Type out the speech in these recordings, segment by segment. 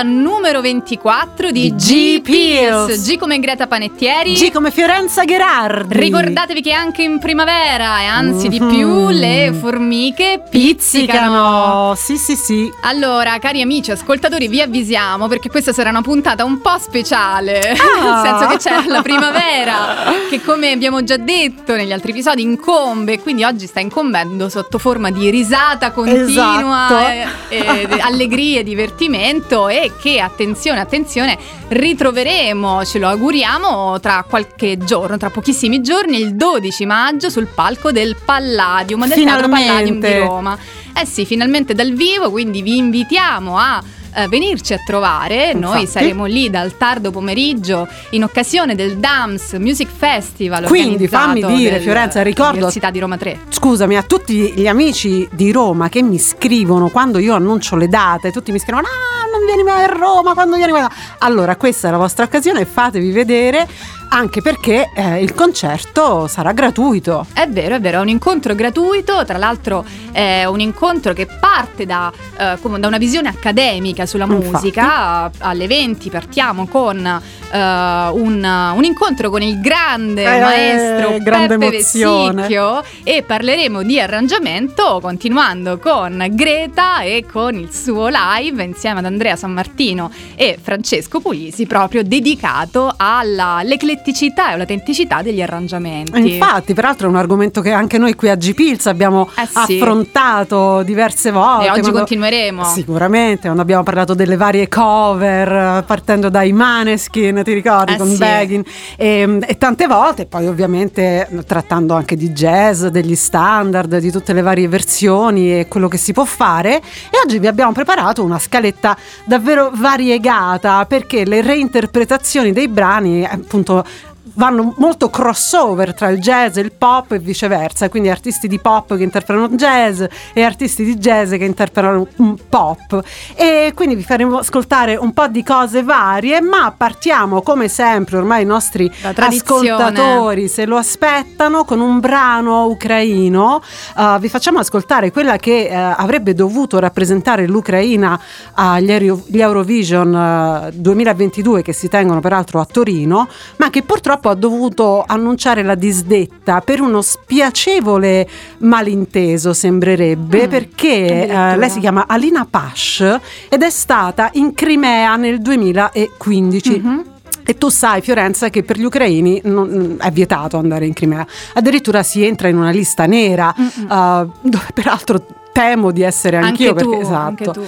Alla puntata numero 24 di G G come Greta Panettieri. G come Fiorenza Gherardi. Ricordatevi che anche in primavera, e anzi di Mhm. più, le formiche pizzicano. Pizzicano. Sì, sì, sì. Allora, cari amici ascoltatori, vi avvisiamo perché questa sarà una puntata un po' speciale. Ah. Nel senso che c'è la primavera, che come abbiamo già detto negli altri episodi, incombe. Quindi oggi sta incombendo sotto forma di risata continua, Esatto. e- e- allegria, divertimento. E che, attenzione, attenzione, ritroveremo, ce lo auguriamo, tra qualche giorno, tra pochissimi giorni, il 12 maggio sul palco del Palladium, del Teatro Palladium di. Roma. Eh sì, finalmente dal vivo, quindi vi invitiamo a eh, venirci a trovare. Noi Infatti. saremo lì dal tardo pomeriggio in occasione del DAMS Music Festival. Quindi, fammi dire, Fiorenza, ricordo- Università di Roma 3. Scusami a tutti gli amici di Roma che mi scrivono quando io annuncio le date, tutti mi scrivono: Ah, non vieni mai a Roma quando vieni mai. Allora, questa è la vostra occasione, fatevi vedere, anche perché eh, il concerto sarà gratuito. È vero, è vero, è un incontro gratuito, tra l'altro è un incontro che parte da, eh, da una visione accademica sulla Infatti. musica. Alle 20 partiamo con eh, un, un incontro con il grande Eh, maestro grande Peppe emozione. Vessicchio e parleremo di arrangiamento continuando con Greta e con il suo live insieme ad Andrea San Martino e Francesco Pulisi proprio dedicato all'ecletticità e all'autenticità degli arrangiamenti. Infatti, peraltro è un argomento che anche noi qui a G-Pills abbiamo Eh sì. affrontato diverse volte. E oggi quando- continueremo. Sicuramente, quando abbiamo parlato delle varie cover, eh, partendo dai Maneskin, ti ricordi, Eh con sì. Begin, e, e tante volte, poi ovviamente trattando anche di jazz, degli standard, di tutte le varie versioni e quello che si può fare. E oggi vi abbiamo preparato una scaletta davvero variegata, perché le reinterpretazioni dei brani, eh, appunto, vanno molto crossover tra il jazz e il pop e viceversa, quindi artisti di pop che interpretano jazz e artisti di jazz che interpretano pop. E quindi vi faremo ascoltare un po' di cose varie, ma partiamo come sempre, ormai i nostri ascoltatori se lo aspettano con un brano ucraino. Uh, vi facciamo ascoltare quella che eh, avrebbe dovuto rappresentare l'Ucraina agli Euro- Eurovision eh, 2022 che si tengono peraltro a Torino, ma che purtroppo ha dovuto annunciare la disdetta per uno spiacevole malinteso, sembrerebbe, Mm, perché eh, lei si chiama Alina Pash ed è stata in Crimea nel 2015. Mhm. E tu sai, Fiorenza, che per gli ucraini non- è vietato andare in Crimea. Addirittura si entra in una lista nera, uh, dove peraltro temo di essere anch'io. Anche tu, perché, esatto. anche.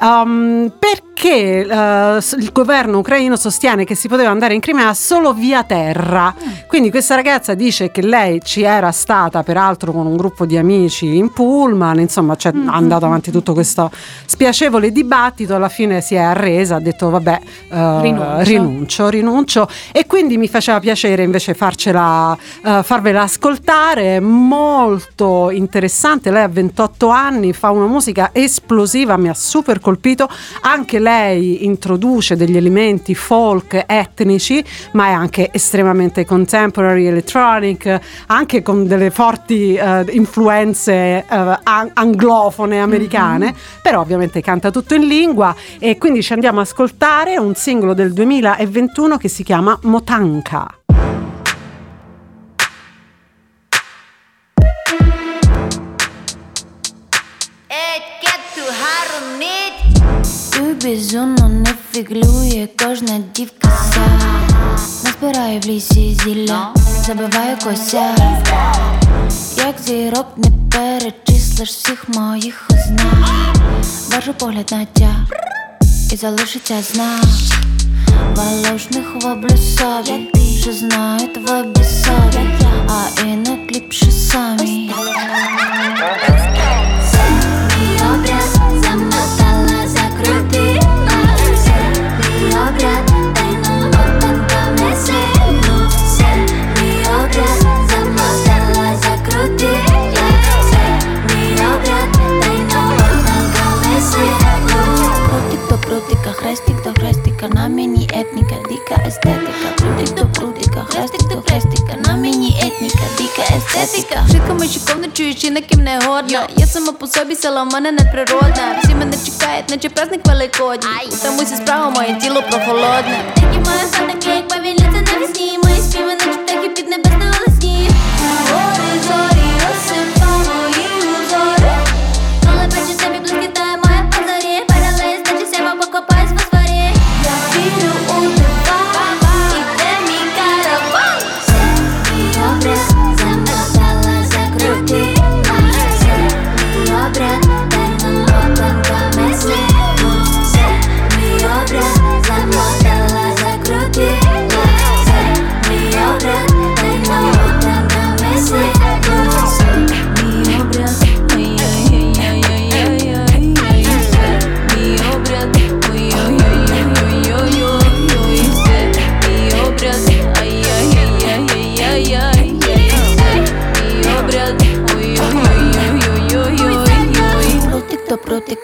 Um, perché uh, il governo ucraino sostiene che si poteva andare in Crimea solo via terra. Mm. Quindi questa ragazza dice che lei ci era stata peraltro con un gruppo di amici in pullman, insomma c'è Mm, andato avanti tutto questo spiacevole dibattito, alla fine si è arresa, ha detto vabbè uh, Rinuncio. rinuncio, rinuncio e quindi mi faceva piacere invece farcela, uh, farvela ascoltare, è molto interessante, lei ha 28 anni, fa una musica esplosiva, mi ha super colpito, anche lei introduce degli elementi folk etnici, ma è anche estremamente contemporary, electronic, anche con delle forti eh, influenze an- anglofone americane, però ovviamente canta tutto in lingua. E quindi ci andiamo a ascoltare un singolo del 2021 che si chiama Motanka. Noch nicht фіглює кожна дівка ся Назбираю в лісі зілля, забиваю кося. Як зірок не перечислиш всіх моїх ознак. Бажу погляд на тя і залишиться знак. Волошних воблю собі, що знають в собі, а інок ліпше самі. Обряд хрестик до хрестика На мені етніка, дика естетика Прутик до прутика, хрестик до хрестика На мені етніка, дика естетика мечиком не чуєш на ким не годна Я сама по собі сила в мене надприродна Всі мене чекають, наче праздник великодній Там усі справа, моє тіло прохолодне Які мої фантики, як повіляться навесні Мої співи, наче птахи під небесне голосні Гори, зорі, розсипа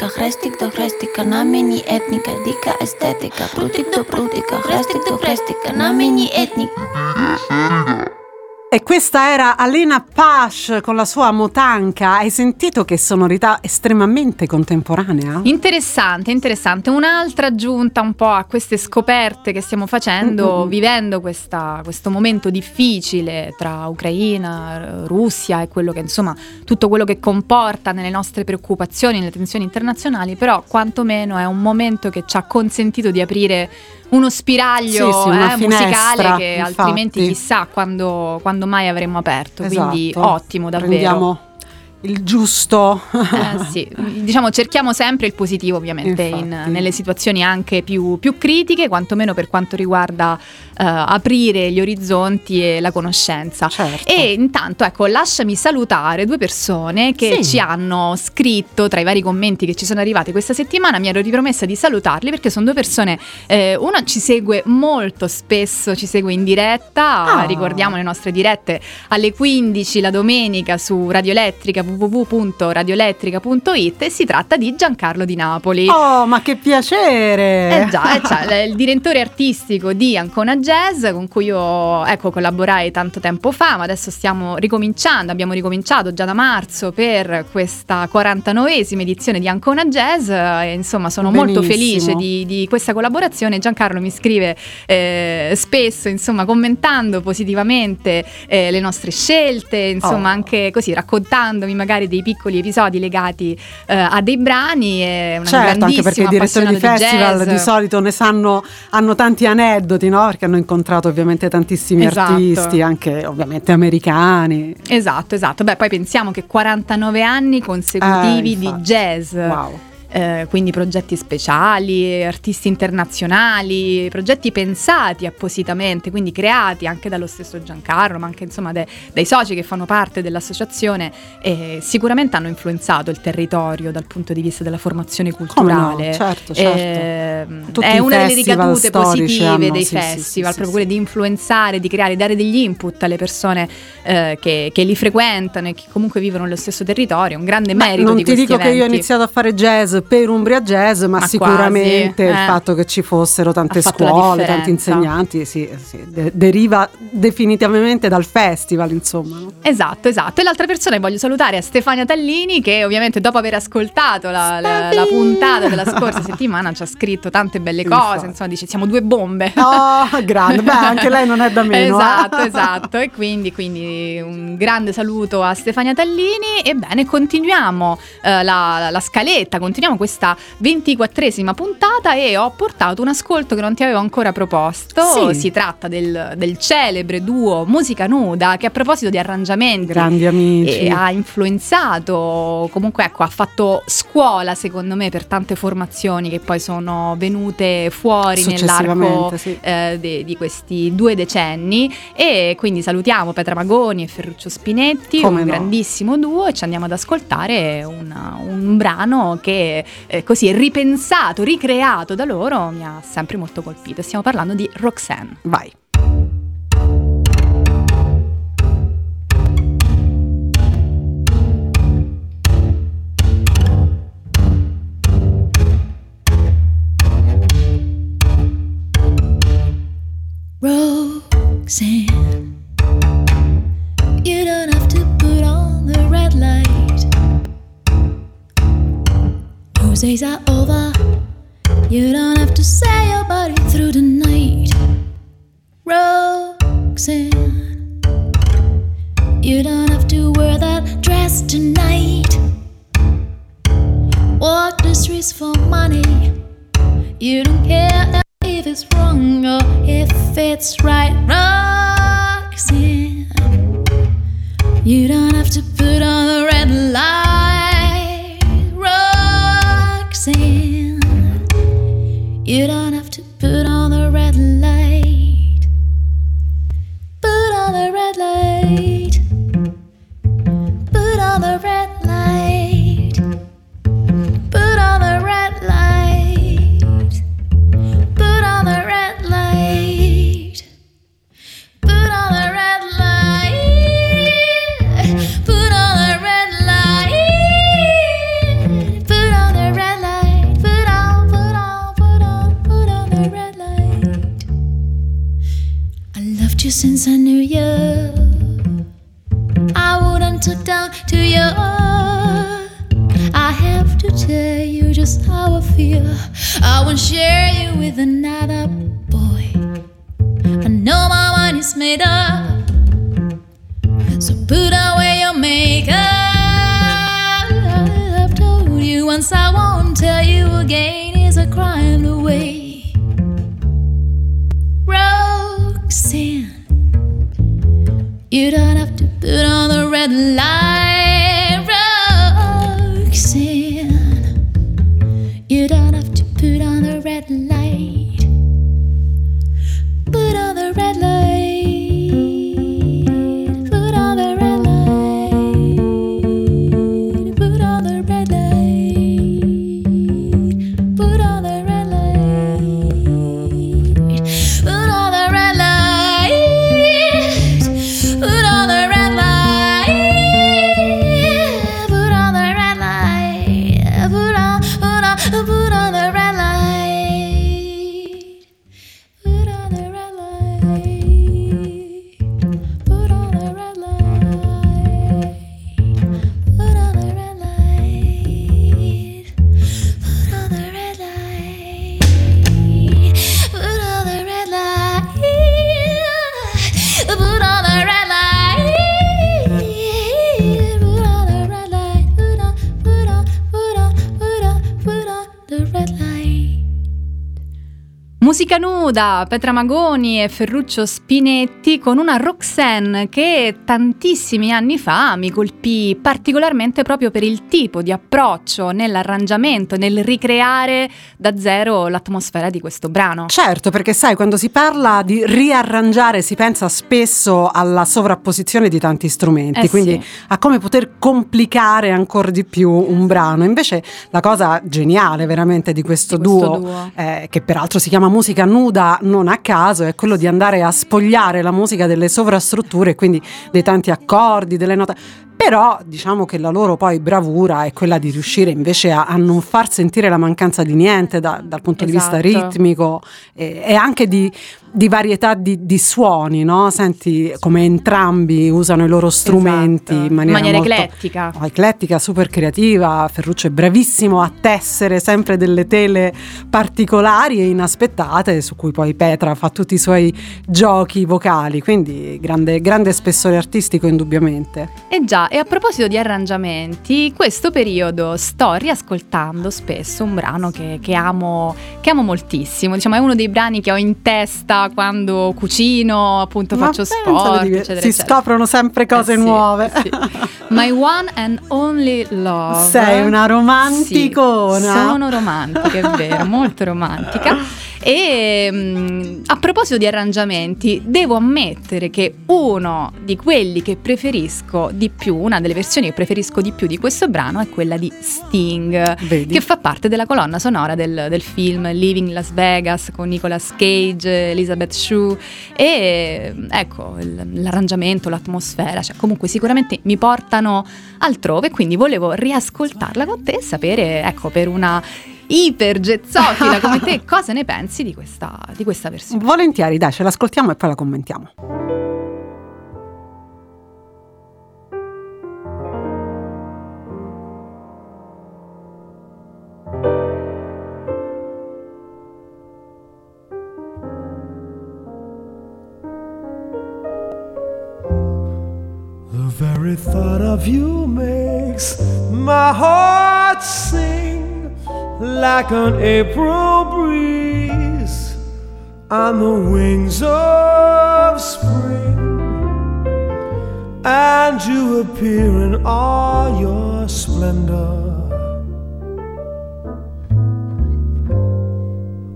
Χαίστηκα, το χρέστηκα να μείνει εθνικά, Δίκα, αισθέτικα, προύτικτο, προύτικα. το χρέστηκα να μείνει έτνικα. E questa era Alena Pash con la sua Motanca. Hai sentito che sonorità estremamente contemporanea? Interessante, interessante. Un'altra aggiunta un po' a queste scoperte che stiamo facendo, Mm-mm. vivendo questa- questo momento difficile tra Ucraina, Russia e quello che insomma tutto quello che comporta nelle nostre preoccupazioni, nelle tensioni internazionali, però quantomeno è un momento che ci ha consentito di aprire uno spiraglio Sì, sì, eh, musicale che infatti. altrimenti chissà quando, quando mai avremmo aperto. Quindi Esatto. ottimo davvero. Prendiamo il giusto. Eh, sì, diciamo cerchiamo sempre il positivo ovviamente in- nelle situazioni anche più, più critiche, quantomeno per quanto riguarda eh, aprire gli orizzonti e la conoscenza. Certo. E intanto, ecco, lasciami salutare due persone che Sì. ci hanno scritto tra i vari commenti che ci sono arrivati questa settimana. Mi ero ripromessa di salutarli perché sono due persone. eh, una ci segue molto spesso, ci segue in diretta. Ah. Ricordiamo le nostre dirette alle 15 la domenica su Radio Elettrica www.radioelettrica.it e si tratta di Giancarlo di Napoli. Oh, ma che piacere! Eh già, eh già, il direttore artistico di Ancona Jazz con cui io ecco, collaborai tanto tempo fa, ma adesso stiamo ricominciando, abbiamo ricominciato già da marzo per questa 49esima edizione di Ancona Jazz e insomma sono molto Benissimo. felice di, di questa collaborazione. Giancarlo mi scrive eh, spesso, insomma, commentando positivamente eh, le nostre scelte, insomma, Oh. anche così raccontandomi magari dei piccoli episodi legati eh, a dei brani. È una Certo, anche perché i direttori di festival jazz. di solito ne sanno, hanno tanti aneddoti, no? Perché hanno incontrato ovviamente tantissimi Esatto. artisti, anche ovviamente americani. Esatto, esatto. Beh, poi pensiamo che 49 anni consecutivi Eh, di jazz. Wow. Eh, quindi progetti speciali, artisti internazionali, progetti pensati appositamente, quindi creati anche dallo stesso Giancarlo, ma anche insomma de- dai soci che fanno parte dell'associazione, eh, sicuramente hanno influenzato il territorio dal punto di vista della formazione Come no? culturale. Certo, certo. Ehm, Tutti è una delle ricadute positive hanno- dei sì, festival, sì, proprio sì. quelle di influenzare, di creare, dare degli input alle persone eh, che, che li frequentano e che comunque vivono nello stesso territorio, un grande Beh, merito non di ti dico che io ho eventi. iniziato a fare jazz per Umbria Jazz, ma, Ma sicuramente quasi, il eh. fatto che ci fossero tante scuole, tanti insegnanti, sì, sì, de- deriva definitivamente dal festival, insomma. no? Esatto, esatto. E l'altra persona che voglio salutare è Stefania Tallini, che ovviamente dopo aver ascoltato la, la- la puntata della scorsa settimana ci ha scritto tante belle cose. Insomma, dice: Siamo due bombe. Oh, grande, beh, anche lei non è da meno. eh. Esatto, esatto. E quindi, quindi un grande saluto a Stefania Tallini. Ebbene, continuiamo eh, la, la scaletta, continuiamo iniziamo questa ventiquattresima puntata e ho portato un ascolto che non ti avevo ancora proposto. Sì. Si tratta del, del celebre duo Musica Nuda che a proposito di arrangiamenti Grandi amici. e ha influenzato, comunque ecco, ha fatto scuola secondo me per tante formazioni che poi sono venute fuori nell'arco sì. eh, de- di questi due decenni e quindi salutiamo Petra Magoni e Ferruccio Spinetti, Come un no. grandissimo duo e ci andiamo ad ascoltare una- un brano che eh, così ripensato, ricreato da loro mi ha sempre molto colpito. Stiamo parlando di Roxanne. Vai. Roxanne, Those days are over. You don't have to say your body through the night. Roxanne, you don't have to wear that dress tonight. Walk the streets for money. You don't care if it's wrong or if it's right. Roxanne, you don't have to put on the red light. You don't you. I wouldn't talk down to you. I have to tell you just how I feel. I won't share you with another boy. I know my mind is made up. So put away your makeup. I've told you once, I won't tell you again. You don't have to put on the red light, Musica nuda, Petra Magoni e Ferruccio Spinetti con una Roxanne che tantissimi anni fa mi colpì particolarmente proprio per il tipo di approccio nell'arrangiamento, nel ricreare da zero l'atmosfera di questo brano. Certo, perché sai, quando si parla di riarrangiare si pensa spesso alla sovrapposizione di tanti strumenti, Eh quindi sì. a come poter complicare ancora di più un brano. Invece la cosa geniale veramente di questo, Di questo duo, duo. eh, che peraltro si chiama musica nuda non a caso, è quello di andare a spogliare la musica delle sovrastrutture, quindi dei tanti accordi, delle note. Però diciamo che la loro poi bravura è quella di riuscire invece a, a non far sentire la mancanza di niente da- dal punto di vista Esatto. ritmico e, e anche di di varietà di, di suoni, no? Senti come entrambi usano i loro strumenti Esatto. in maniera, In maniera eclettica. No, eclettica, super creativa. Ferruccio è bravissimo a tessere sempre delle tele particolari e inaspettate, su cui poi Petra fa tutti i suoi giochi vocali. Quindi grande, grande spessore artistico, indubbiamente. E già, e a proposito di arrangiamenti, questo periodo sto riascoltando spesso un brano che, che amo, che amo moltissimo. Diciamo, è uno dei brani che ho in testa quando cucino, appunto Ma faccio sport, eccetera, si eccetera. scoprono sempre cose Eh sì, nuove. sì. My one and only love. Sei una romanticona. Sì, sono romantica, è vero, molto romantica. E mm, a proposito di arrangiamenti, devo ammettere che uno di quelli che preferisco di più, una delle versioni che preferisco di più di questo brano è quella di Sting, Vedi? che fa parte della colonna sonora del, del film Living Las Vegas con Nicolas Cage, Elizabeth Shue e ecco l'arrangiamento, l'atmosfera, cioè comunque sicuramente mi portano altrove, quindi volevo riascoltarla con te e sapere, ecco, per una iper gezzofila come te, cosa ne pensi di questa, di questa versione. Volentieri, dai, ce l'ascoltiamo e poi la commentiamo. Like an April breeze on the wings of spring. And you appear in all your splendor.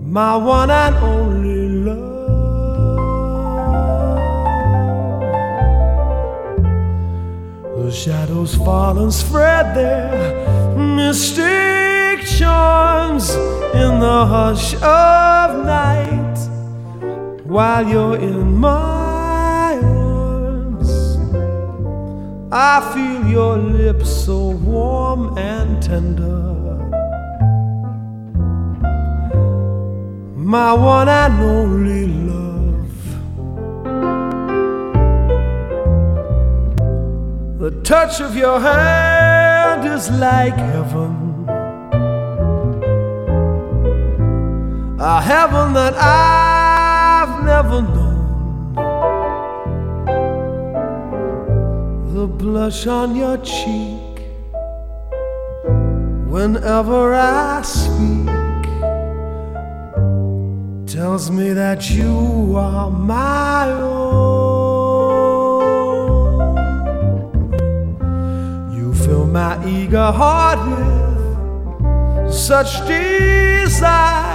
My one and only love. The shadows fall and spread their mystic charms in the hush of night while you're in my arms. I feel your lips so warm and tender. My one and only love. The touch of your hand is like heaven. Heaven that I've never known. The blush on your cheek whenever I speak tells me that you are my own. You fill my eager heart with such desire.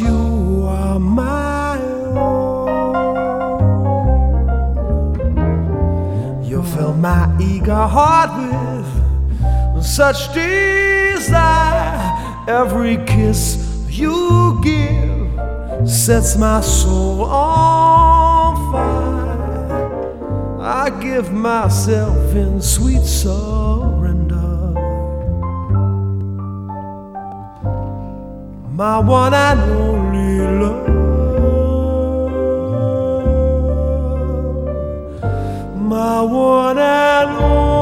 you are my own. You fill my eager heart with such desire. Every kiss you give sets my soul on fire. I give myself in sweet surrender. My one and only love. My one and only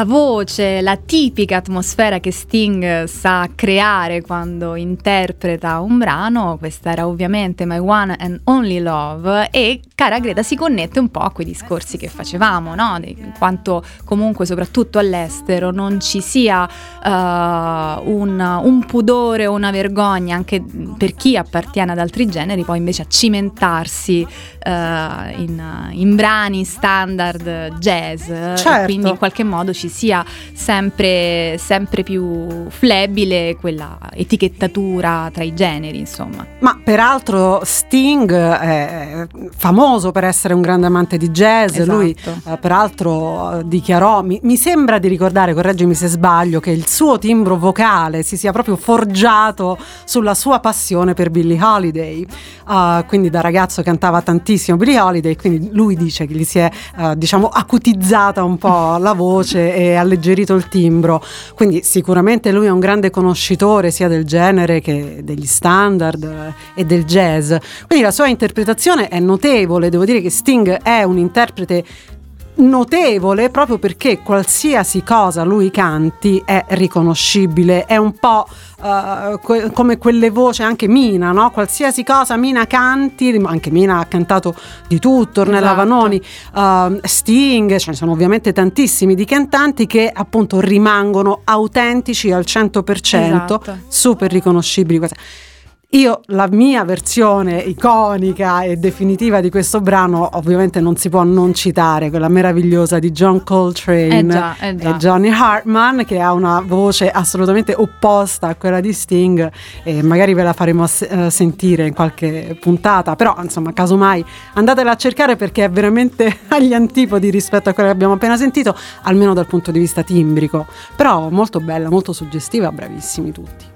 La voce, la tipica atmosfera che Sting sa creare quando interpreta un brano, questa era ovviamente My One and Only Love e cara Greta si connette un po' a quei discorsi che facevamo, no? Di quanto comunque soprattutto all'estero non ci sia uh, un, un pudore o una vergogna anche per chi appartiene ad altri generi, poi invece a cimentarsi uh, in, in brani standard jazz, Certo. quindi in qualche modo ci sia sempre, sempre più flebile quella etichettatura tra i generi, insomma. Ma peraltro Sting è famoso per essere un grande amante di jazz, Esatto. lui eh, peraltro eh, dichiarò, mi, mi sembra di ricordare, correggimi se sbaglio, che il suo timbro vocale si sia proprio forgiato sulla sua passione per Billie Holiday, Uh, quindi da ragazzo cantava tantissimo Billie Holiday, quindi lui dice che gli si è eh, diciamo acutizzata un po' la voce e alleggerito il timbro, quindi sicuramente lui è un grande conoscitore sia del genere che degli standard eh, e del jazz, quindi la sua interpretazione è notevole, devo dire che Sting è un interprete notevole proprio perché qualsiasi cosa lui canti è riconoscibile, è un po' eh, que- come quelle voci anche Mina, no? Qualsiasi cosa Mina canti, anche Mina ha cantato di tutto, Ornella Esatto. Vanoni, ehm, Sting, ce ne sono ovviamente tantissimi di cantanti che appunto rimangono autentici al 100%, Esatto. super riconoscibili. Io la mia versione iconica e definitiva di questo brano ovviamente non si può non citare, quella meravigliosa di John Coltrane Eh già, eh già. e Johnny Hartman che ha una voce assolutamente opposta a quella di Sting e magari ve la faremo eh, sentire in qualche puntata, però insomma casomai andatela a cercare perché è veramente agli antipodi rispetto a quella che abbiamo appena sentito, almeno dal punto di vista timbrico, però molto bella, molto suggestiva, bravissimi tutti.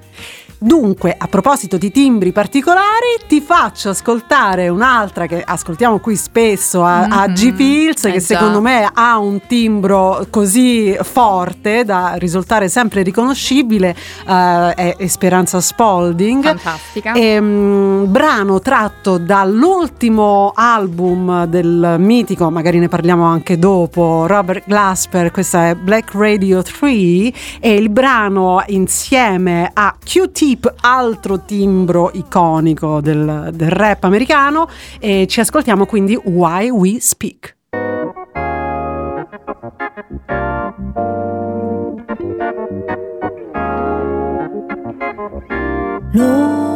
Dunque, a proposito di timbri particolari, ti faccio ascoltare un'altra che ascoltiamo qui spesso a, a Mhm. G Pills, Eh che già. secondo me ha un timbro così forte da risultare sempre riconoscibile, eh, è Esperanza Spalding. Fantastica. È un brano tratto dall'ultimo album del mitico, magari ne parliamo anche dopo, Robert Glasper, questa è Black Radio 3 e il brano insieme a Q-Tip, altro timbro iconico del, del rap americano e ci ascoltiamo quindi Why We Speak. Peur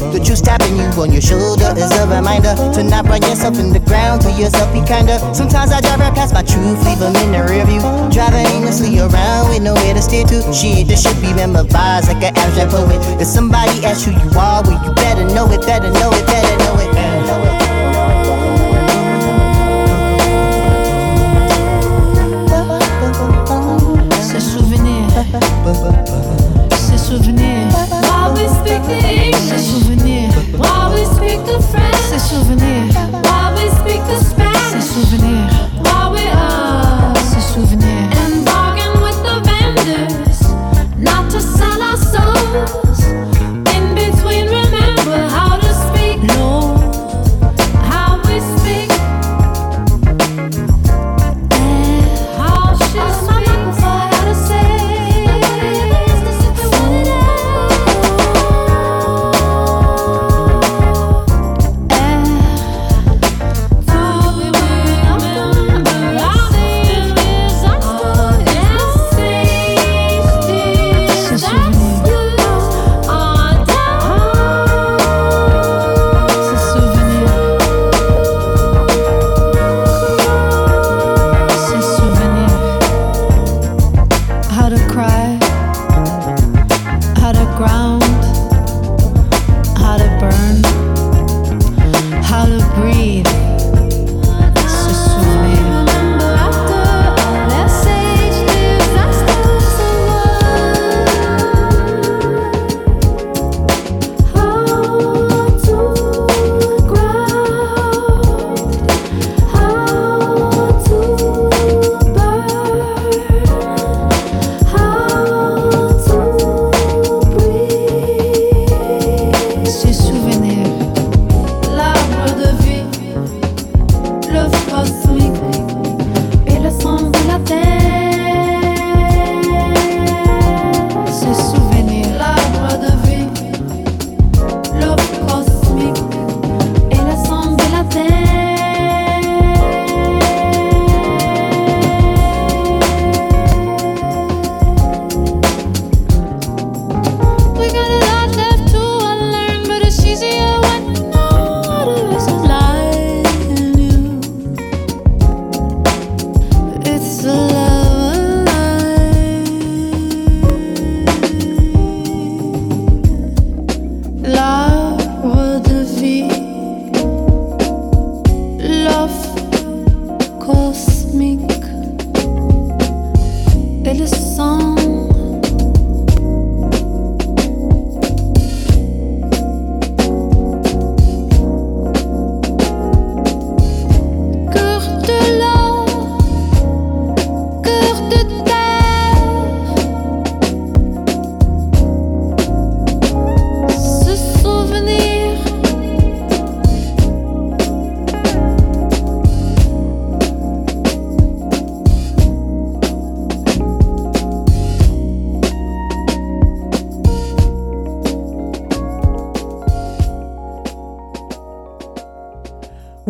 it. The truth tapping you on your shoulder is a reminder to not run yourself in the ground. To yourself, be kinder. Sometimes I drive right past my truth, leave 'em in the rear view. Driving aimlessly around with nowhere to steer to. Shit, this should be memorized like an abstract poet. If somebody asks who you are, well, you better know it, better know it, better know it, better know it. Ces souvenirs, ces souvenirs, While we speak the English, souvenir.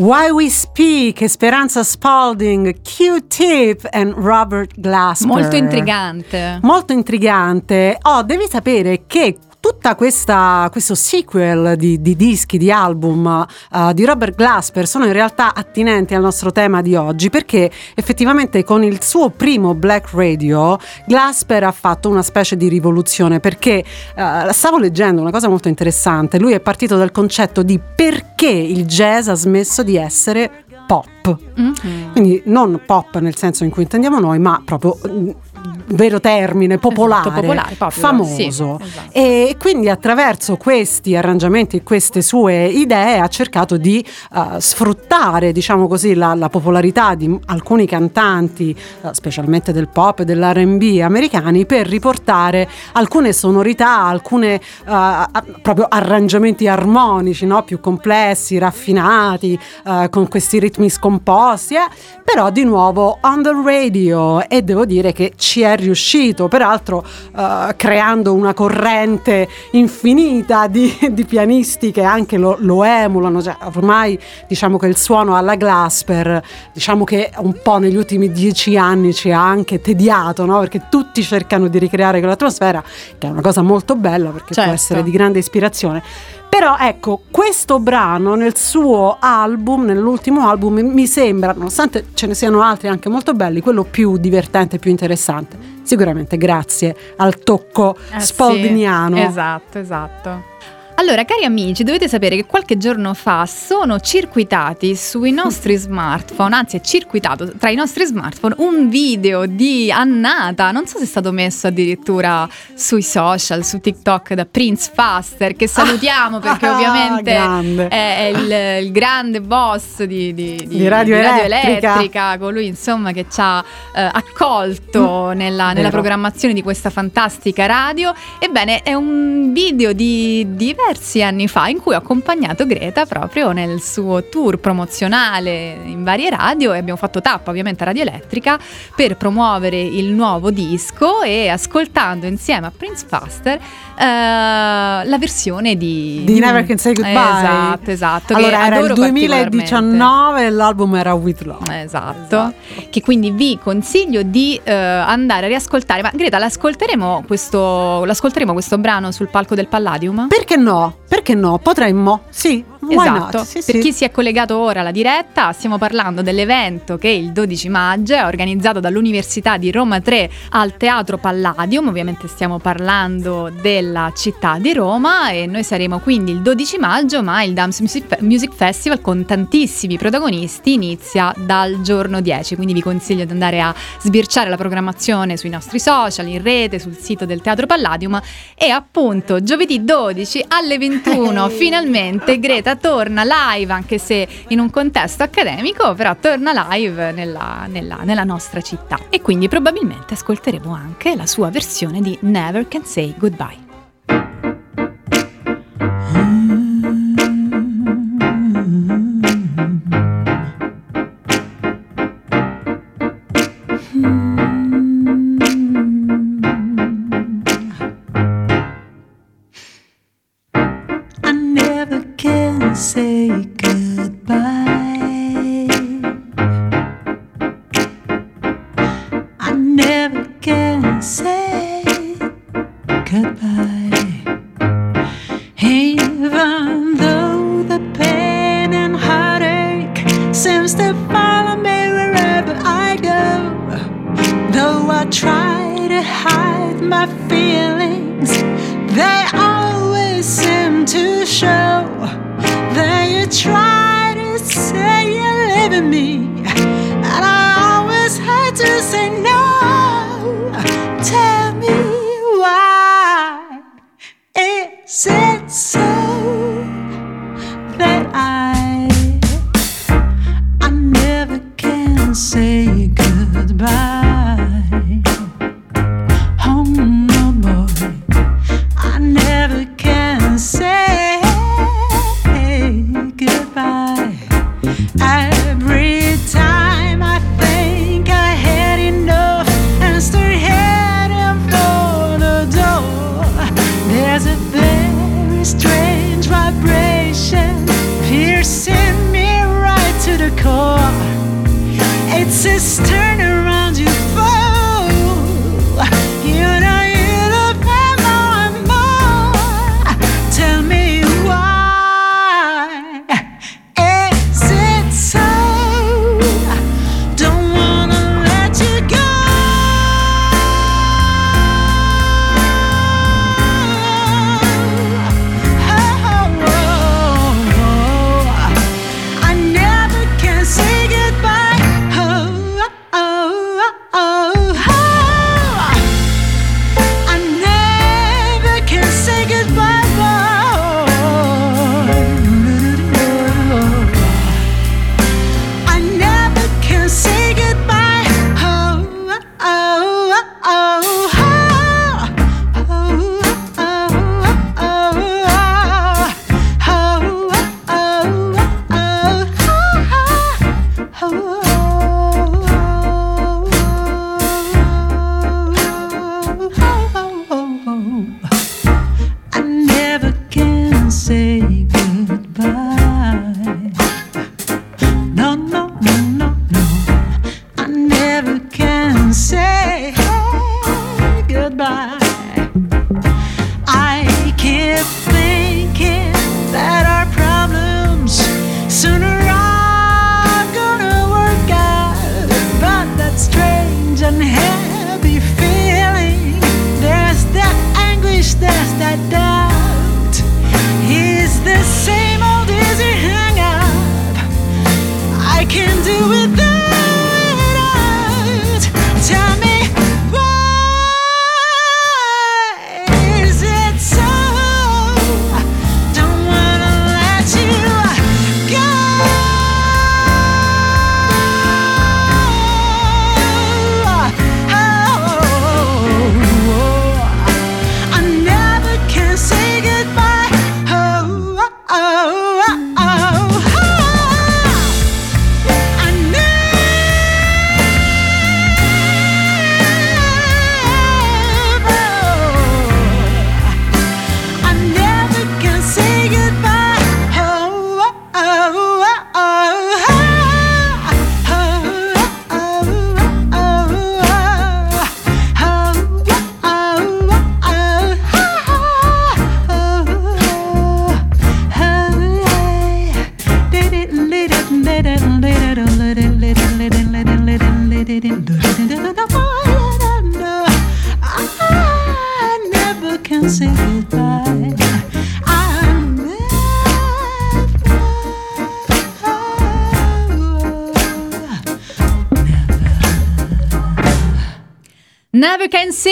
Why We Speak, Esperanza Spalding, Q-Tip e Robert Glasper. Molto intrigante. Molto intrigante. Oh, devi sapere che tutta questa questo sequel di, di dischi, di album uh, di Robert Glasper sono in realtà attinenti al nostro tema di oggi perché effettivamente con il suo primo Black Radio Glasper ha fatto una specie di rivoluzione perché uh, stavo leggendo una cosa molto interessante, lui è partito dal concetto di perché il jazz ha smesso di essere pop. Mhm. Quindi non pop nel senso in cui intendiamo noi, ma proprio mm, vero termine, popolare, Esatto, popolare, proprio, famoso. sì, esatto. E quindi attraverso questi arrangiamenti, queste sue idee, ha cercato di eh, sfruttare, diciamo così, la, la popolarità di alcuni cantanti, eh, specialmente del pop e dell'RB americani, per riportare alcune sonorità, alcune a- proprio arrangiamenti armonici, no? più complessi, raffinati, con questi ritmi scomposti, eh, però di nuovo on the radio e devo dire che ci è è riuscito, peraltro eh, creando una corrente infinita di, di pianisti che anche lo, lo emulano, cioè, ormai diciamo che il suono alla Glasper, diciamo che un po' negli ultimi dieci anni ci ha anche tediato, no? perché tutti cercano di ricreare quell'atmosfera, che è una cosa molto bella perché Certo. può essere di grande ispirazione. Però ecco, questo brano nel suo album, nell'ultimo album, mi sembra, nonostante ce ne siano altri anche molto belli, quello più divertente, più interessante. Sicuramente grazie al tocco Eh sì, spaldiniano. esatto, esatto. Allora, cari amici, dovete sapere che qualche giorno fa sono circuitati sui nostri smartphone, anzi è circuitato tra i nostri smartphone un video di Annata, non so se è stato messo addirittura sui social, su TikTok da Prince Faster, che salutiamo perché Ah, ovviamente grande. è il, il grande boss di, di- di- Di Radio Elettrica. Elettrica, colui insomma che ci ha eh, accolto nella, nella Vero. programmazione di questa fantastica radio. Ebbene, è un video di diversi anni fa in cui ho accompagnato Greta proprio nel suo tour promozionale in varie radio e abbiamo fatto tappa ovviamente a Radio Elettrica per promuovere il nuovo disco e ascoltando insieme a Prince Faster eh, la versione di, Di Never Can Say Goodbye. Esatto, esatto. Allora era il adoro particolarmente. 2019 e l'album era With Love. Esatto, che quindi vi consiglio di eh, andare a riascoltare. Ma Greta, l'ascolteremo questo, l'ascolteremo questo brano sul palco del Palladium? Perché no? Perché no? Potremmo? Sì, Esatto? Sì, per sì. chi si è collegato ora alla diretta, stiamo parlando dell'evento che il 12 maggio è organizzato dall'Università di Roma 3 al Teatro Palladium, ovviamente stiamo parlando della città di Roma e noi saremo quindi il 12 maggio, ma il Fe- Music Festival con tantissimi protagonisti inizia dal giorno 10, quindi vi consiglio di andare a sbirciare la programmazione sui nostri social, in rete, sul sito del Teatro Palladium e appunto giovedì 12 alle 21 finalmente Greta torna live anche se in un contesto accademico però torna live nella, nella- nella nostra città. E quindi probabilmente ascolteremo anche la sua versione di Never Can Say Goodbye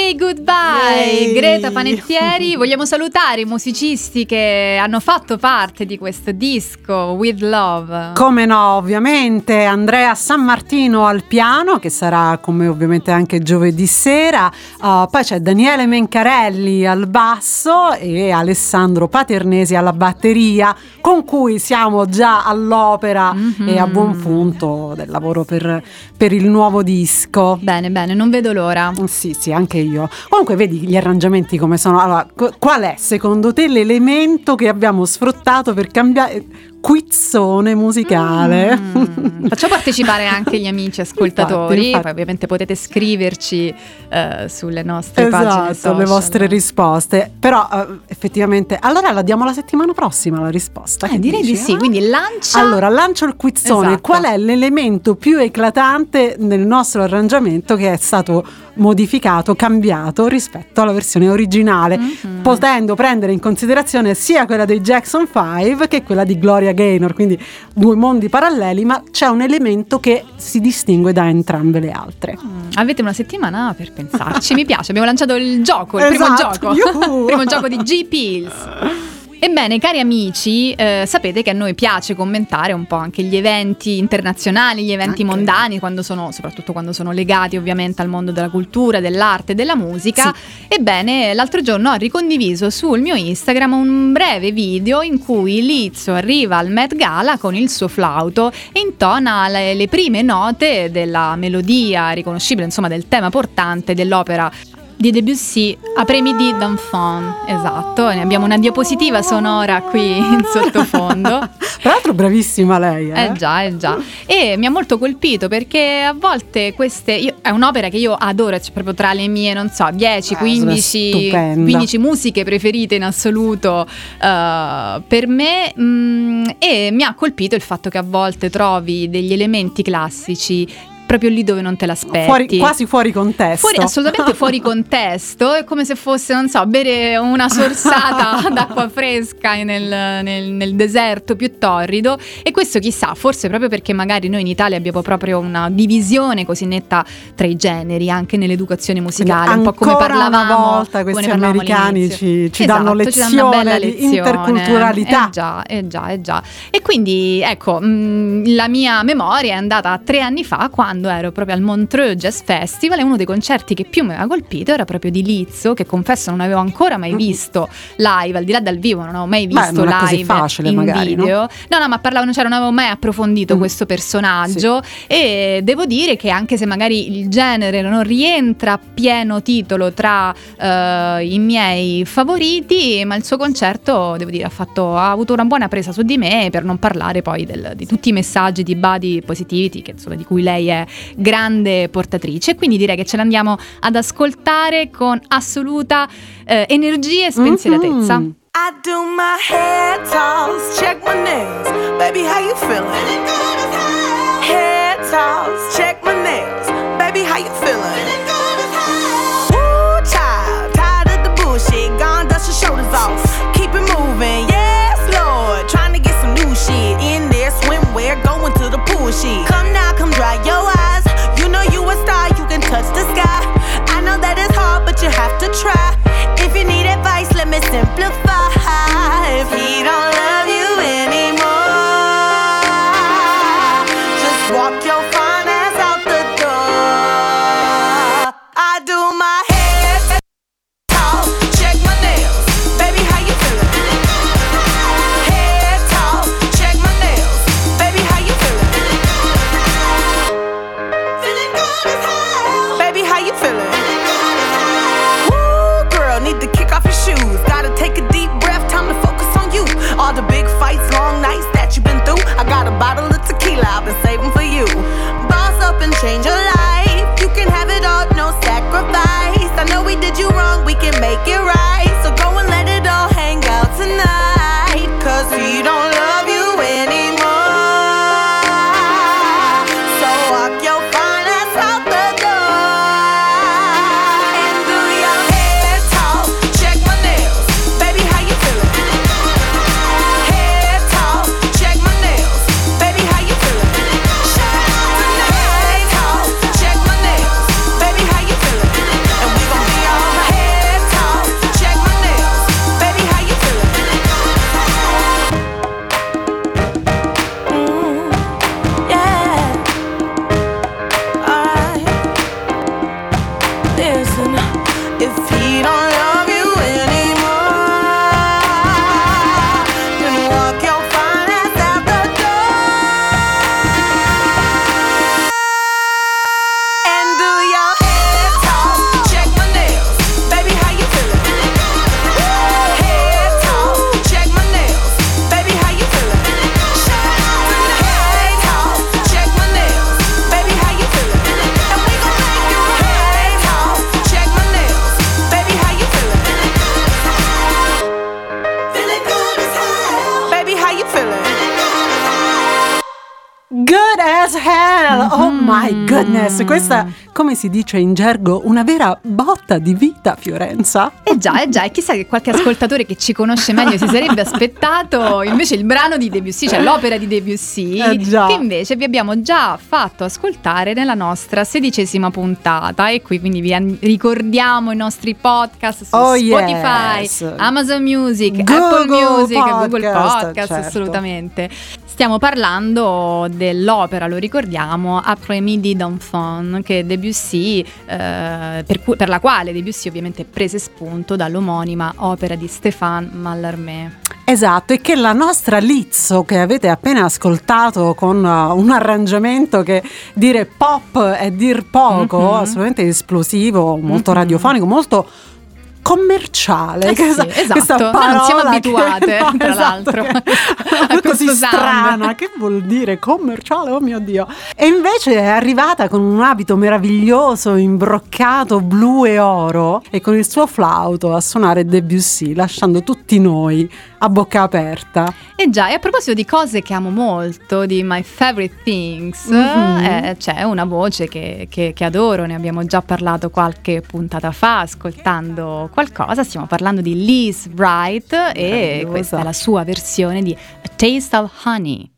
Never Can Say Goodbye, Yay. Greta Panettieri. Vogliamo salutare i musicisti che hanno fatto parte di questo disco With Love. Come no, ovviamente Andrea San Martino al piano, che sarà come ovviamente anche giovedì sera. Uh, poi c'è Daniele Mencarelli al basso e Alessandro Paternesi alla batteria, con cui siamo già all'opera Mhm. e a buon punto del lavoro per, per il nuovo disco. Bene, bene, non vedo l'ora. Sì, sì, anche io. Comunque, vedi gli arrangiamenti come sono. Allora, qu- qual è secondo te l'elemento che abbiamo sfruttato per cambiare quizzone musicale? Mm. Facciamo partecipare anche gli amici ascoltatori. Infatti, infatti. Poi ovviamente potete scriverci eh, sulle nostre pagine Esatto, social. le vostre risposte. Però eh, effettivamente, allora la diamo la settimana prossima la risposta. Eh, direi di dici? sì, Ah? quindi lancia Allora, lancio il quizzone. Esatto. Qual è l'elemento più eclatante nel nostro arrangiamento che è stato modificato, cambiato rispetto alla versione originale, Mhm. potendo prendere in considerazione sia quella dei Jackson 5 che quella di Gloria Gaynor, quindi due mondi paralleli, ma c'è un elemento che si distingue da entrambe le altre. Mm, Avete una settimana per pensarci, mi piace. Abbiamo lanciato il gioco, il primo Esatto, gioco. yuhu. il primo gioco di G-Pills. Ebbene, cari amici, eh, sapete che a noi piace commentare un po' anche gli eventi internazionali, gli eventi Anche. mondani, quando sono, soprattutto quando sono legati ovviamente al mondo della cultura, dell'arte e della musica. Ebbene, l'altro giorno ho ricondiviso sul mio Instagram un breve video in cui Lizzo arriva al Met Gala con il suo flauto e intona le, le prime note della melodia riconoscibile, insomma del tema portante dell'opera di Debussy, Apremi di d'enfant, esatto, ne abbiamo una diapositiva sonora qui in sottofondo. Tra l'altro bravissima lei, eh? Eh già, eh già. E mi ha molto colpito perché a volte queste. io- è un'opera che io adoro, cioè proprio tra le mie, non so, 10, Eh, 15, stupenda. 15 musiche preferite in assoluto eh, per me. mm, e mi ha colpito il fatto che a volte trovi degli elementi classici proprio lì dove non te l'aspetti. Fuori- quasi fuori contesto. Fuori- assolutamente fuori contesto, è come se fosse, non so, bere una sorsata d'acqua fresca nel, nel- nel deserto più torrido. E questo chissà, forse proprio perché magari noi in Italia abbiamo proprio una divisione così netta tra i generi, anche nell'educazione musicale, un po' come Ancora una parlavamo. volta questi parlavamo americani ci- ci danno Esatto, ci danno una bella lezione lezione. interculturalità. Eh già, eh già, eh già. E quindi, ecco, mh, la mia memoria è andata a tre anni fa quando ero proprio al Montreux Jazz Festival e uno dei concerti che più mi aveva colpito era proprio di Lizzo, che confesso non avevo ancora mai visto live, al di là dal vivo, non avevo mai. Beh, visto così live facile, in magari, no? video. No, no, ma parlavano, cioè non avevo mai approfondito Mm. questo personaggio e devo dire che anche se magari il genere non rientra a pieno titolo tra eh, i miei favoriti, ma il suo concerto, devo dire, ha, fatto- ha avuto una buona presa su di me, per non parlare poi del- di tutti i messaggi di body positivity, che, insomma, di cui lei è grande portatrice. Quindi direi che ce l'andiamo ad ascoltare con assoluta eh, energia e spensieratezza. Mhm. I do my hair toss, check my nails. Baby, how you feeling? Hair toss, check my nails. Baby, how you feeling? Simplify. He don't it right. Goodness, questa come si dice in gergo, una vera botta di vita, Fiorenza. Eh già, eh già, e chissà che qualche ascoltatore che ci conosce meglio si sarebbe aspettato invece il brano di Debussy, cioè l'opera di Debussy, Eh che invece vi abbiamo già fatto ascoltare nella nostra sedicesima puntata. E qui quindi vi ricordiamo i nostri podcast su Oh, Spotify, yes. Amazon Music, Google Apple Music, Google Podcast, Podcast, certo. assolutamente. Stiamo parlando dell'opera, lo ricordiamo, Après-midi d'enfant, che Debussy, eh, per, cui- per la quale Debussy ovviamente prese spunto dall'omonima opera di Stéphane Mallarmé. Esatto, e che la nostra Lizzo che avete appena ascoltato con uh, un arrangiamento che dire pop è dir poco, Mhm. assolutamente esplosivo, molto Mhm. radiofonico, molto commerciale. Eh sì, Questa- esatto, questa non siamo parola che- abituate, no, tra esatto, l'altro, che- così strana, che vuol dire commerciale? Oh mio Dio. E invece è arrivata con un abito meraviglioso, imbroccato blu e oro e con il suo flauto a suonare Debussy, lasciando tutti noi a bocca aperta. E già, e a proposito di cose che amo molto, di My Favorite Things, Mhm. eh, c'è una voce che, che- che adoro, ne abbiamo già parlato qualche puntata fa, ascoltando qualcosa, stiamo parlando di Liz Wright e questa è la sua versione di A Taste of Honey.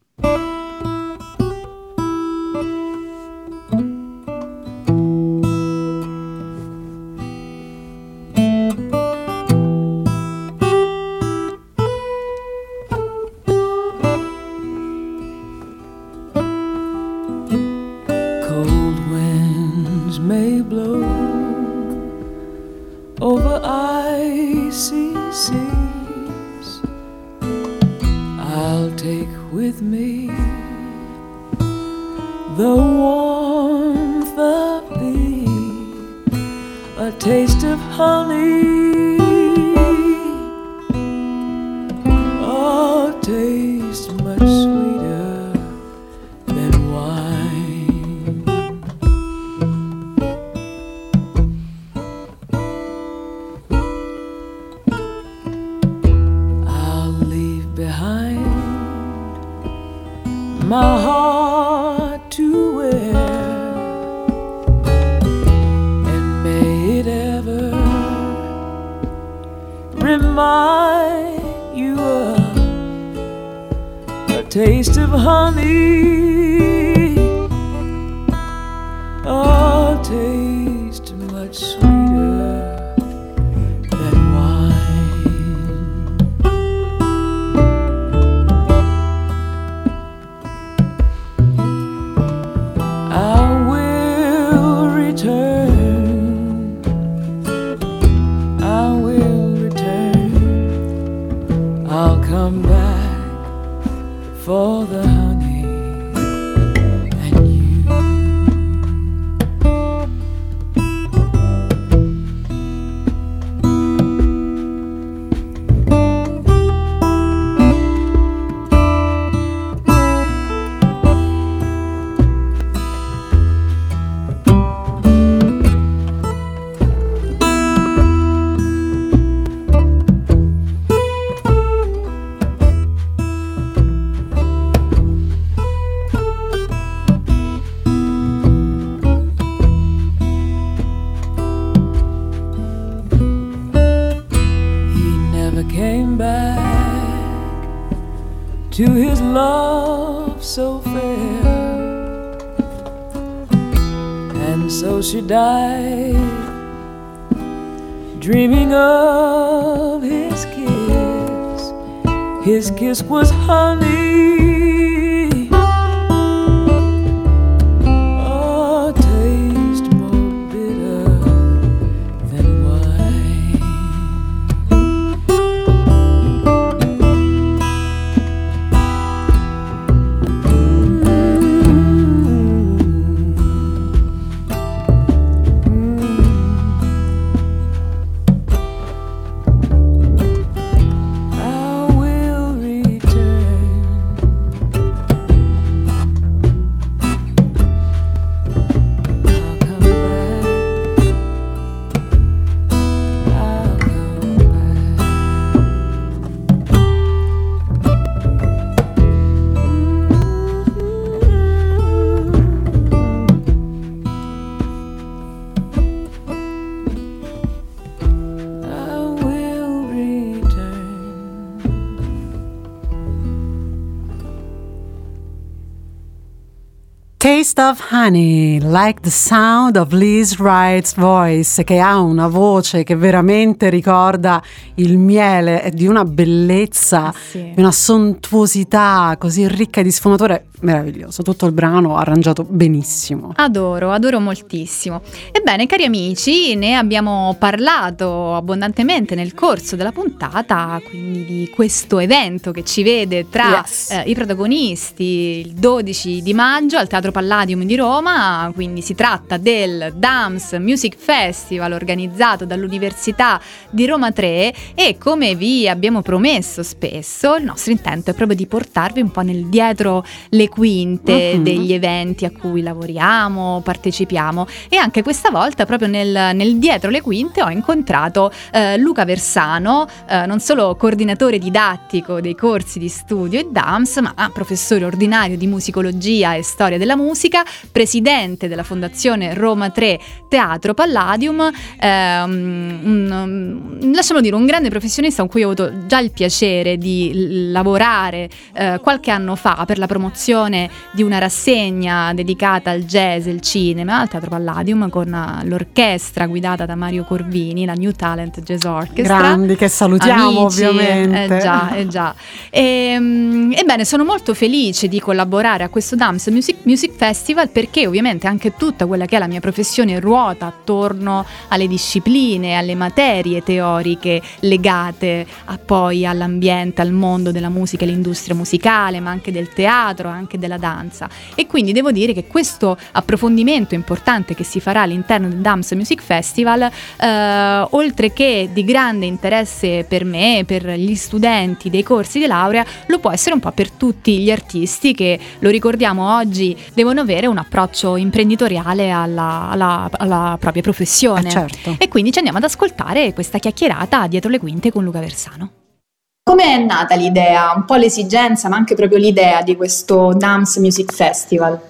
I'll come back for the honey died, dreaming of his kiss. His kiss was honey. Taste of Honey, like the sound of Liz Wright's voice, che ha una voce che veramente ricorda il miele, è di una bellezza, Sì. di una sontuosità così ricca di sfumature, meraviglioso. Tutto il brano arrangiato benissimo. Adoro, adoro moltissimo. Ebbene, cari amici, ne abbiamo parlato abbondantemente nel corso della puntata, quindi di questo evento che ci vede tra Yes. eh, i protagonisti il 12 di maggio al Teatro Palladium di Roma, quindi si tratta del DAMS Music Festival organizzato dall'Università di Roma 3 e come vi abbiamo promesso spesso, il nostro intento è proprio di portarvi un po' nel dietro le quinte Mhm. degli eventi a cui lavoriamo, partecipiamo e anche questa volta proprio nel, nel dietro le quinte ho incontrato eh, Luca Versano, eh, non solo coordinatore didattico dei corsi di studio e DAMS, ma professore ordinario di musicologia e storia della musica, presidente della Fondazione Roma 3 Teatro Palladium, ehm, un- un- lasciamo dire un grande professionista con cui ho avuto già il piacere di lavorare eh, qualche anno fa per la promozione di una rassegna dedicata al jazz e al cinema al Teatro Palladium con eh, l'orchestra guidata da Mario Corvini, la New Talent Jazz Orchestra. Grandi che salutiamo Amici, ovviamente. Eh già, eh già. Ehm, ebbene, sono molto felice di collaborare a questo DAMS Music, Music Festival perché ovviamente anche tutta quella che è la mia professione ruota attorno alle discipline, alle materie teoriche legate a poi all'ambiente, al mondo della musica e l'industria musicale, ma anche del teatro, anche della danza. E quindi devo dire che questo approfondimento importante che si farà all'interno del DAMS Music Festival, eh, oltre che di grande interesse per me, per gli studenti dei corsi di laurea, lo può essere un po' per tutti gli artisti che, lo ricordiamo oggi, devono avere un approccio imprenditoriale alla, alla- alla propria professione. Eh, certo. E quindi ci andiamo ad ascoltare questa chiacchierata dietro le quinte con Luca Versano. Come è nata l'idea, un po' l'esigenza, ma anche proprio l'idea di questo Dance Music Festival?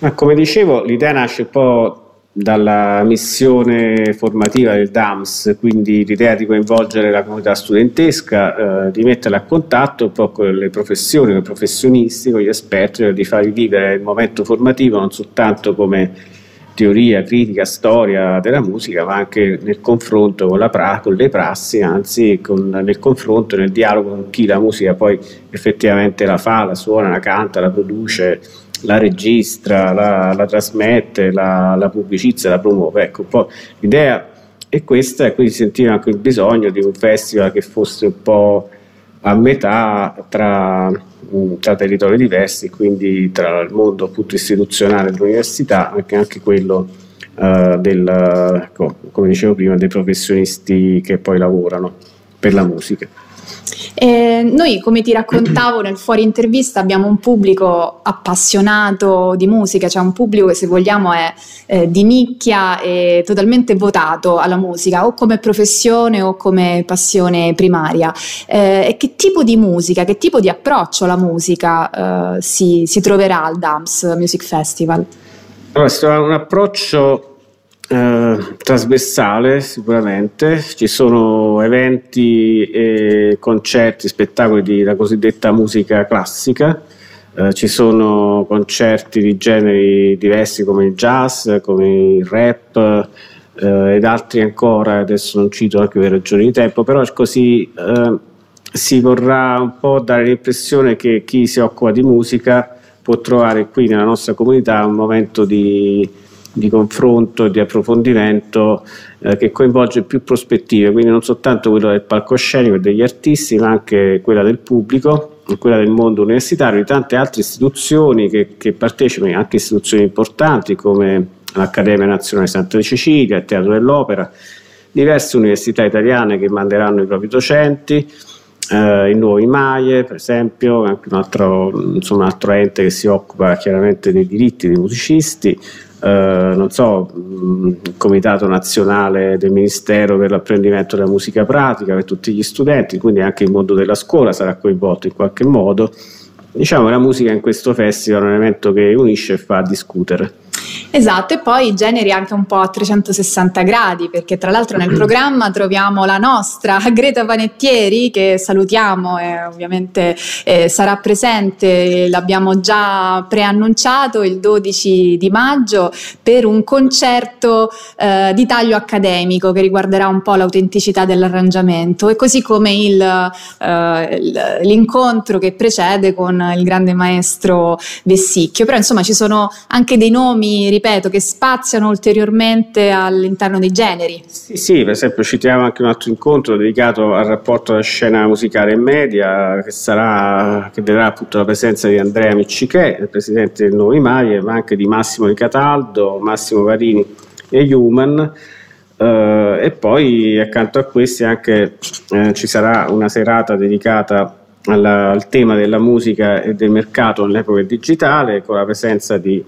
Ma come dicevo, l'idea nasce un po' dalla missione formativa del DAMS, quindi l'idea di coinvolgere la comunità studentesca, eh, di metterla a contatto un po' con le professioni, con i professionisti, con gli esperti, per di fargli vivere il momento formativo non soltanto come teoria, critica, storia della musica, ma anche nel confronto con, pra- con le prassi, anzi con- nel confronto, nel dialogo con chi la musica poi effettivamente la fa, la suona, la canta, la produce, la registra, la, la trasmette, la, la pubblicizza, la promuove. Ecco, un po' l'idea è questa e quindi si sentiva anche il bisogno di un festival che fosse un po' a metà tra, mh, tra territori diversi, quindi tra il mondo appunto istituzionale dell'università, anche, anche quello eh, del, co- come dicevo prima, dei professionisti che poi lavorano per la musica. Eh, noi, come ti raccontavo nel fuori intervista, abbiamo un pubblico appassionato di musica, cioè un pubblico che se vogliamo è eh, di nicchia e totalmente votato alla musica, o come professione o come passione primaria. Eh, che tipo di musica, che tipo di approccio alla musica eh, si, si troverà al DAMS Music Festival? Allora, trova un approccio eh, trasversale sicuramente, ci sono eventi, e concerti, spettacoli di cosiddetta musica classica, eh, ci sono concerti di generi diversi come il jazz, come il rap eh, ed altri ancora, adesso non cito anche per ragioni di tempo, però così eh, si vorrà un po' dare l'impressione che chi si occupa di musica può trovare qui nella nostra comunità un momento di, di confronto e di approfondimento eh, che coinvolge più prospettive, quindi non soltanto quello del palcoscenico e degli artisti, ma anche quella del pubblico, quella del mondo universitario, di tante altre istituzioni che, che partecipano, anche istituzioni importanti come l'Accademia Nazionale Santa Cecilia, il Teatro dell'Opera, diverse università italiane che manderanno i propri docenti, eh, il nuovo IMAIE per esempio, anche un altro, insomma, un altro ente che si occupa chiaramente dei diritti dei musicisti, eh, non so, il Comitato Nazionale del Ministero per l'apprendimento della musica pratica per tutti gli studenti, quindi anche il mondo della scuola sarà coinvolto in qualche modo. Diciamo che la musica in questo festival è un elemento che unisce e fa discutere. Esatto, e poi generi anche un po' a 360 gradi, perché tra l'altro nel programma troviamo la nostra Greta Panettieri, che salutiamo e ovviamente eh, sarà presente, l'abbiamo già preannunciato il 12 di maggio per un concerto eh, di taglio accademico che riguarderà un po' l'autenticità dell'arrangiamento e così come il, eh, l'incontro che precede con il grande maestro Vessicchio. Però insomma ci sono anche dei nomi, ripeto, che spaziano ulteriormente all'interno dei generi. Sì, sì, per esempio citiamo anche un altro incontro dedicato al rapporto alla scena musicale e media, che sarà, che vedrà appunto la presenza di Andrea Miccichè, il presidente del Nuovi Maie, ma anche di Massimo Di Cataldo, Massimo Varini e Human. Eh, e poi accanto a questi anche eh, ci sarà una serata dedicata alla- al tema della musica e del mercato nell'epoca digitale, con la presenza di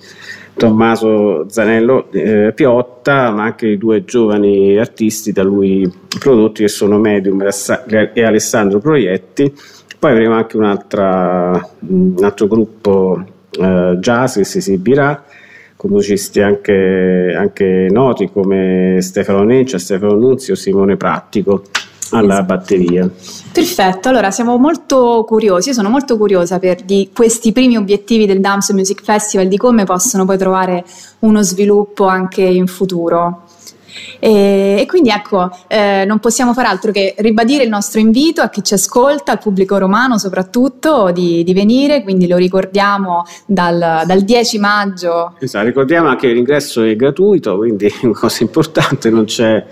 Tommaso Zanello eh, Piotta, ma anche di due giovani artisti da lui prodotti che sono Medium e Alessandro Proietti. Poi avremo anche un altro gruppo eh, jazz che si esibirà con musicisti anche, anche noti come Stefano Nencia, Stefano Nunzio, Simone Prattico alla batteria. Perfetto, allora siamo molto curiosi, io sono molto curiosa per di questi primi obiettivi del Dams Music Festival, di come possono poi trovare uno sviluppo anche in futuro. E, e quindi ecco, eh, non possiamo far altro che ribadire il nostro invito a chi ci ascolta, al pubblico romano soprattutto, di, di venire, quindi lo ricordiamo dal, dal 10 maggio Esatto, ricordiamo anche che l'ingresso è gratuito, quindi una cosa importante, non c'è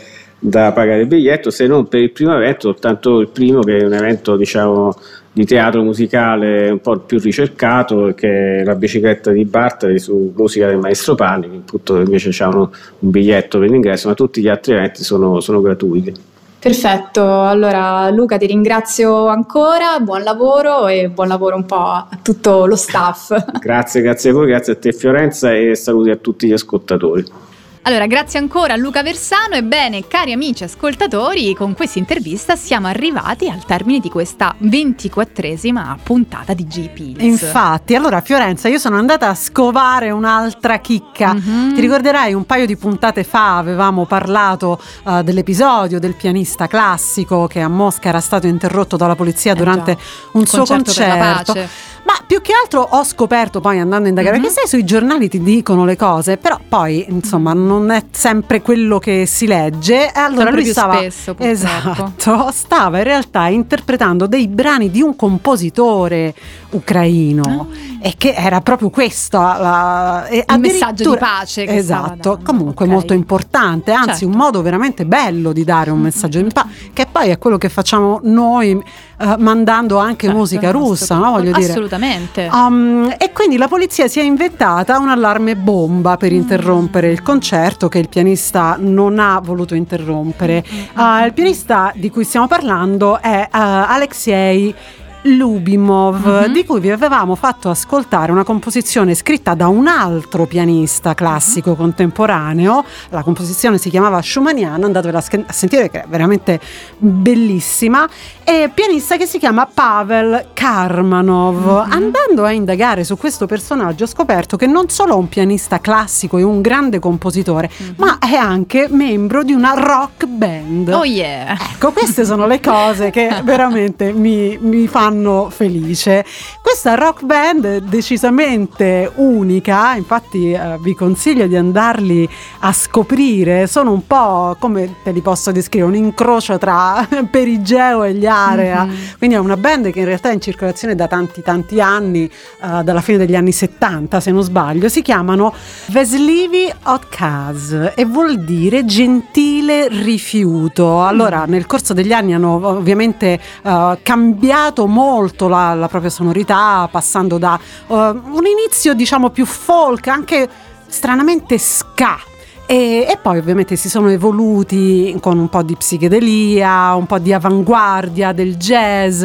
da pagare il biglietto, se non per il primo evento, soltanto il primo che è un evento diciamo di teatro musicale un po' più ricercato, che è la bicicletta di Bartali su musica del maestro Panni, che appunto invece hanno un biglietto per l'ingresso, ma tutti gli altri eventi sono, sono gratuiti. Perfetto, allora Luca ti ringrazio ancora, buon lavoro e buon lavoro un po' a tutto lo staff. Grazie, grazie a voi, grazie a te Fiorenza e saluti a tutti gli ascoltatori. Allora, grazie ancora a Luca Versano. Ebbene, cari amici ascoltatori, con questa intervista siamo arrivati al termine di questa ventiquattresima puntata di GP. Infatti, allora Fiorenza, io sono andata a scovare un'altra chicca. Mhm. Ti ricorderai un paio di puntate fa avevamo parlato eh, dell'episodio del pianista classico che a Mosca era stato interrotto dalla polizia Eh durante già, un suo concerto concerto. Ma più che altro ho scoperto poi andando a indagare, Mhm. perché sai sui giornali ti dicono le cose, però poi insomma non è sempre quello che si legge. Allora Sempre lui stava, spesso, purtroppo. esatto, stava in realtà interpretando dei brani di un compositore ucraino e che era proprio questo la- Ah. Il messaggio di pace esatto dando, comunque ok. molto importante anzi Certo. un modo veramente bello di dare un messaggio di pace che poi è quello che facciamo noi eh, mandando anche Certo, musica russa no? voglio dire Assolutamente. Um, e quindi la polizia si è inventata un allarme bomba Mm. per interrompere il concerto che il pianista non ha voluto interrompere. Mm, Uh, il pianista di cui stiamo parlando è uh, Alexei Lubimov, Mhm. di cui vi avevamo fatto ascoltare una composizione scritta da un altro pianista classico Mhm. contemporaneo. La composizione si chiamava Schumanniana, andatevela a sentire che è veramente bellissima. E pianista che si chiama Pavel Karmanov. Andando a indagare su questo personaggio ho scoperto che non solo è un pianista classico e un grande compositore, ma è anche membro di una rock band. Oh yeah. Ecco, queste sono le cose che veramente mi, mi fanno felice. Questa rock band decisamente unica, infatti eh, vi consiglio di andarli a scoprire. Sono un po' come te li posso descrivere, un incrocio tra Perigeo e gli Area. Quindi è una band che in realtà è in circolazione da tanti tanti anni, eh, dalla fine degli anni 70 se non sbaglio. Si chiamano Veslivi Odkaz e vuol dire gentile rifiuto. Allora, nel corso degli anni hanno ovviamente eh, cambiato molto la, la propria sonorità, passando da eh, un inizio diciamo più folk, anche stranamente ska. E, e poi ovviamente si sono evoluti con un po' di psichedelia, un po' di avanguardia del jazz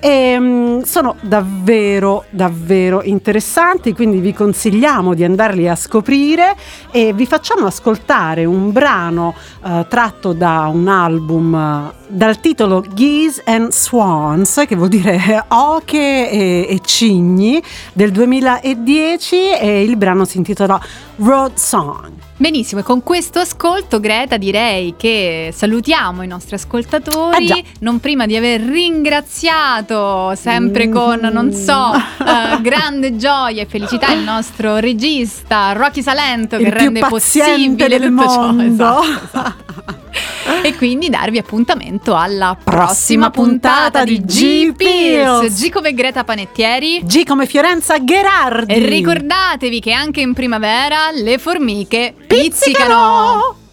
e mm, sono davvero davvero interessanti, quindi vi consigliamo di andarli a scoprire e vi facciamo ascoltare un brano eh, tratto da un album dal titolo Geese and Swans, che vuol dire oche e, e cigni, del 2010 e il brano si intitola Road Song. Benissimo, e con questo ascolto, Greta, direi che salutiamo i nostri ascoltatori, già. non prima di aver ringraziato sempre con, non so, eh, grande gioia e felicità il nostro regista Rocky Salento che il più rende possibile del tutto ciò. mondo. Esatto, esatto. E quindi darvi appuntamento alla prossima Prossima puntata puntata di G Pills. G come Greta Panettieri. G come Fiorenza Gherardi. E ricordatevi che anche in primavera le formiche pizzicano. Pizzicano!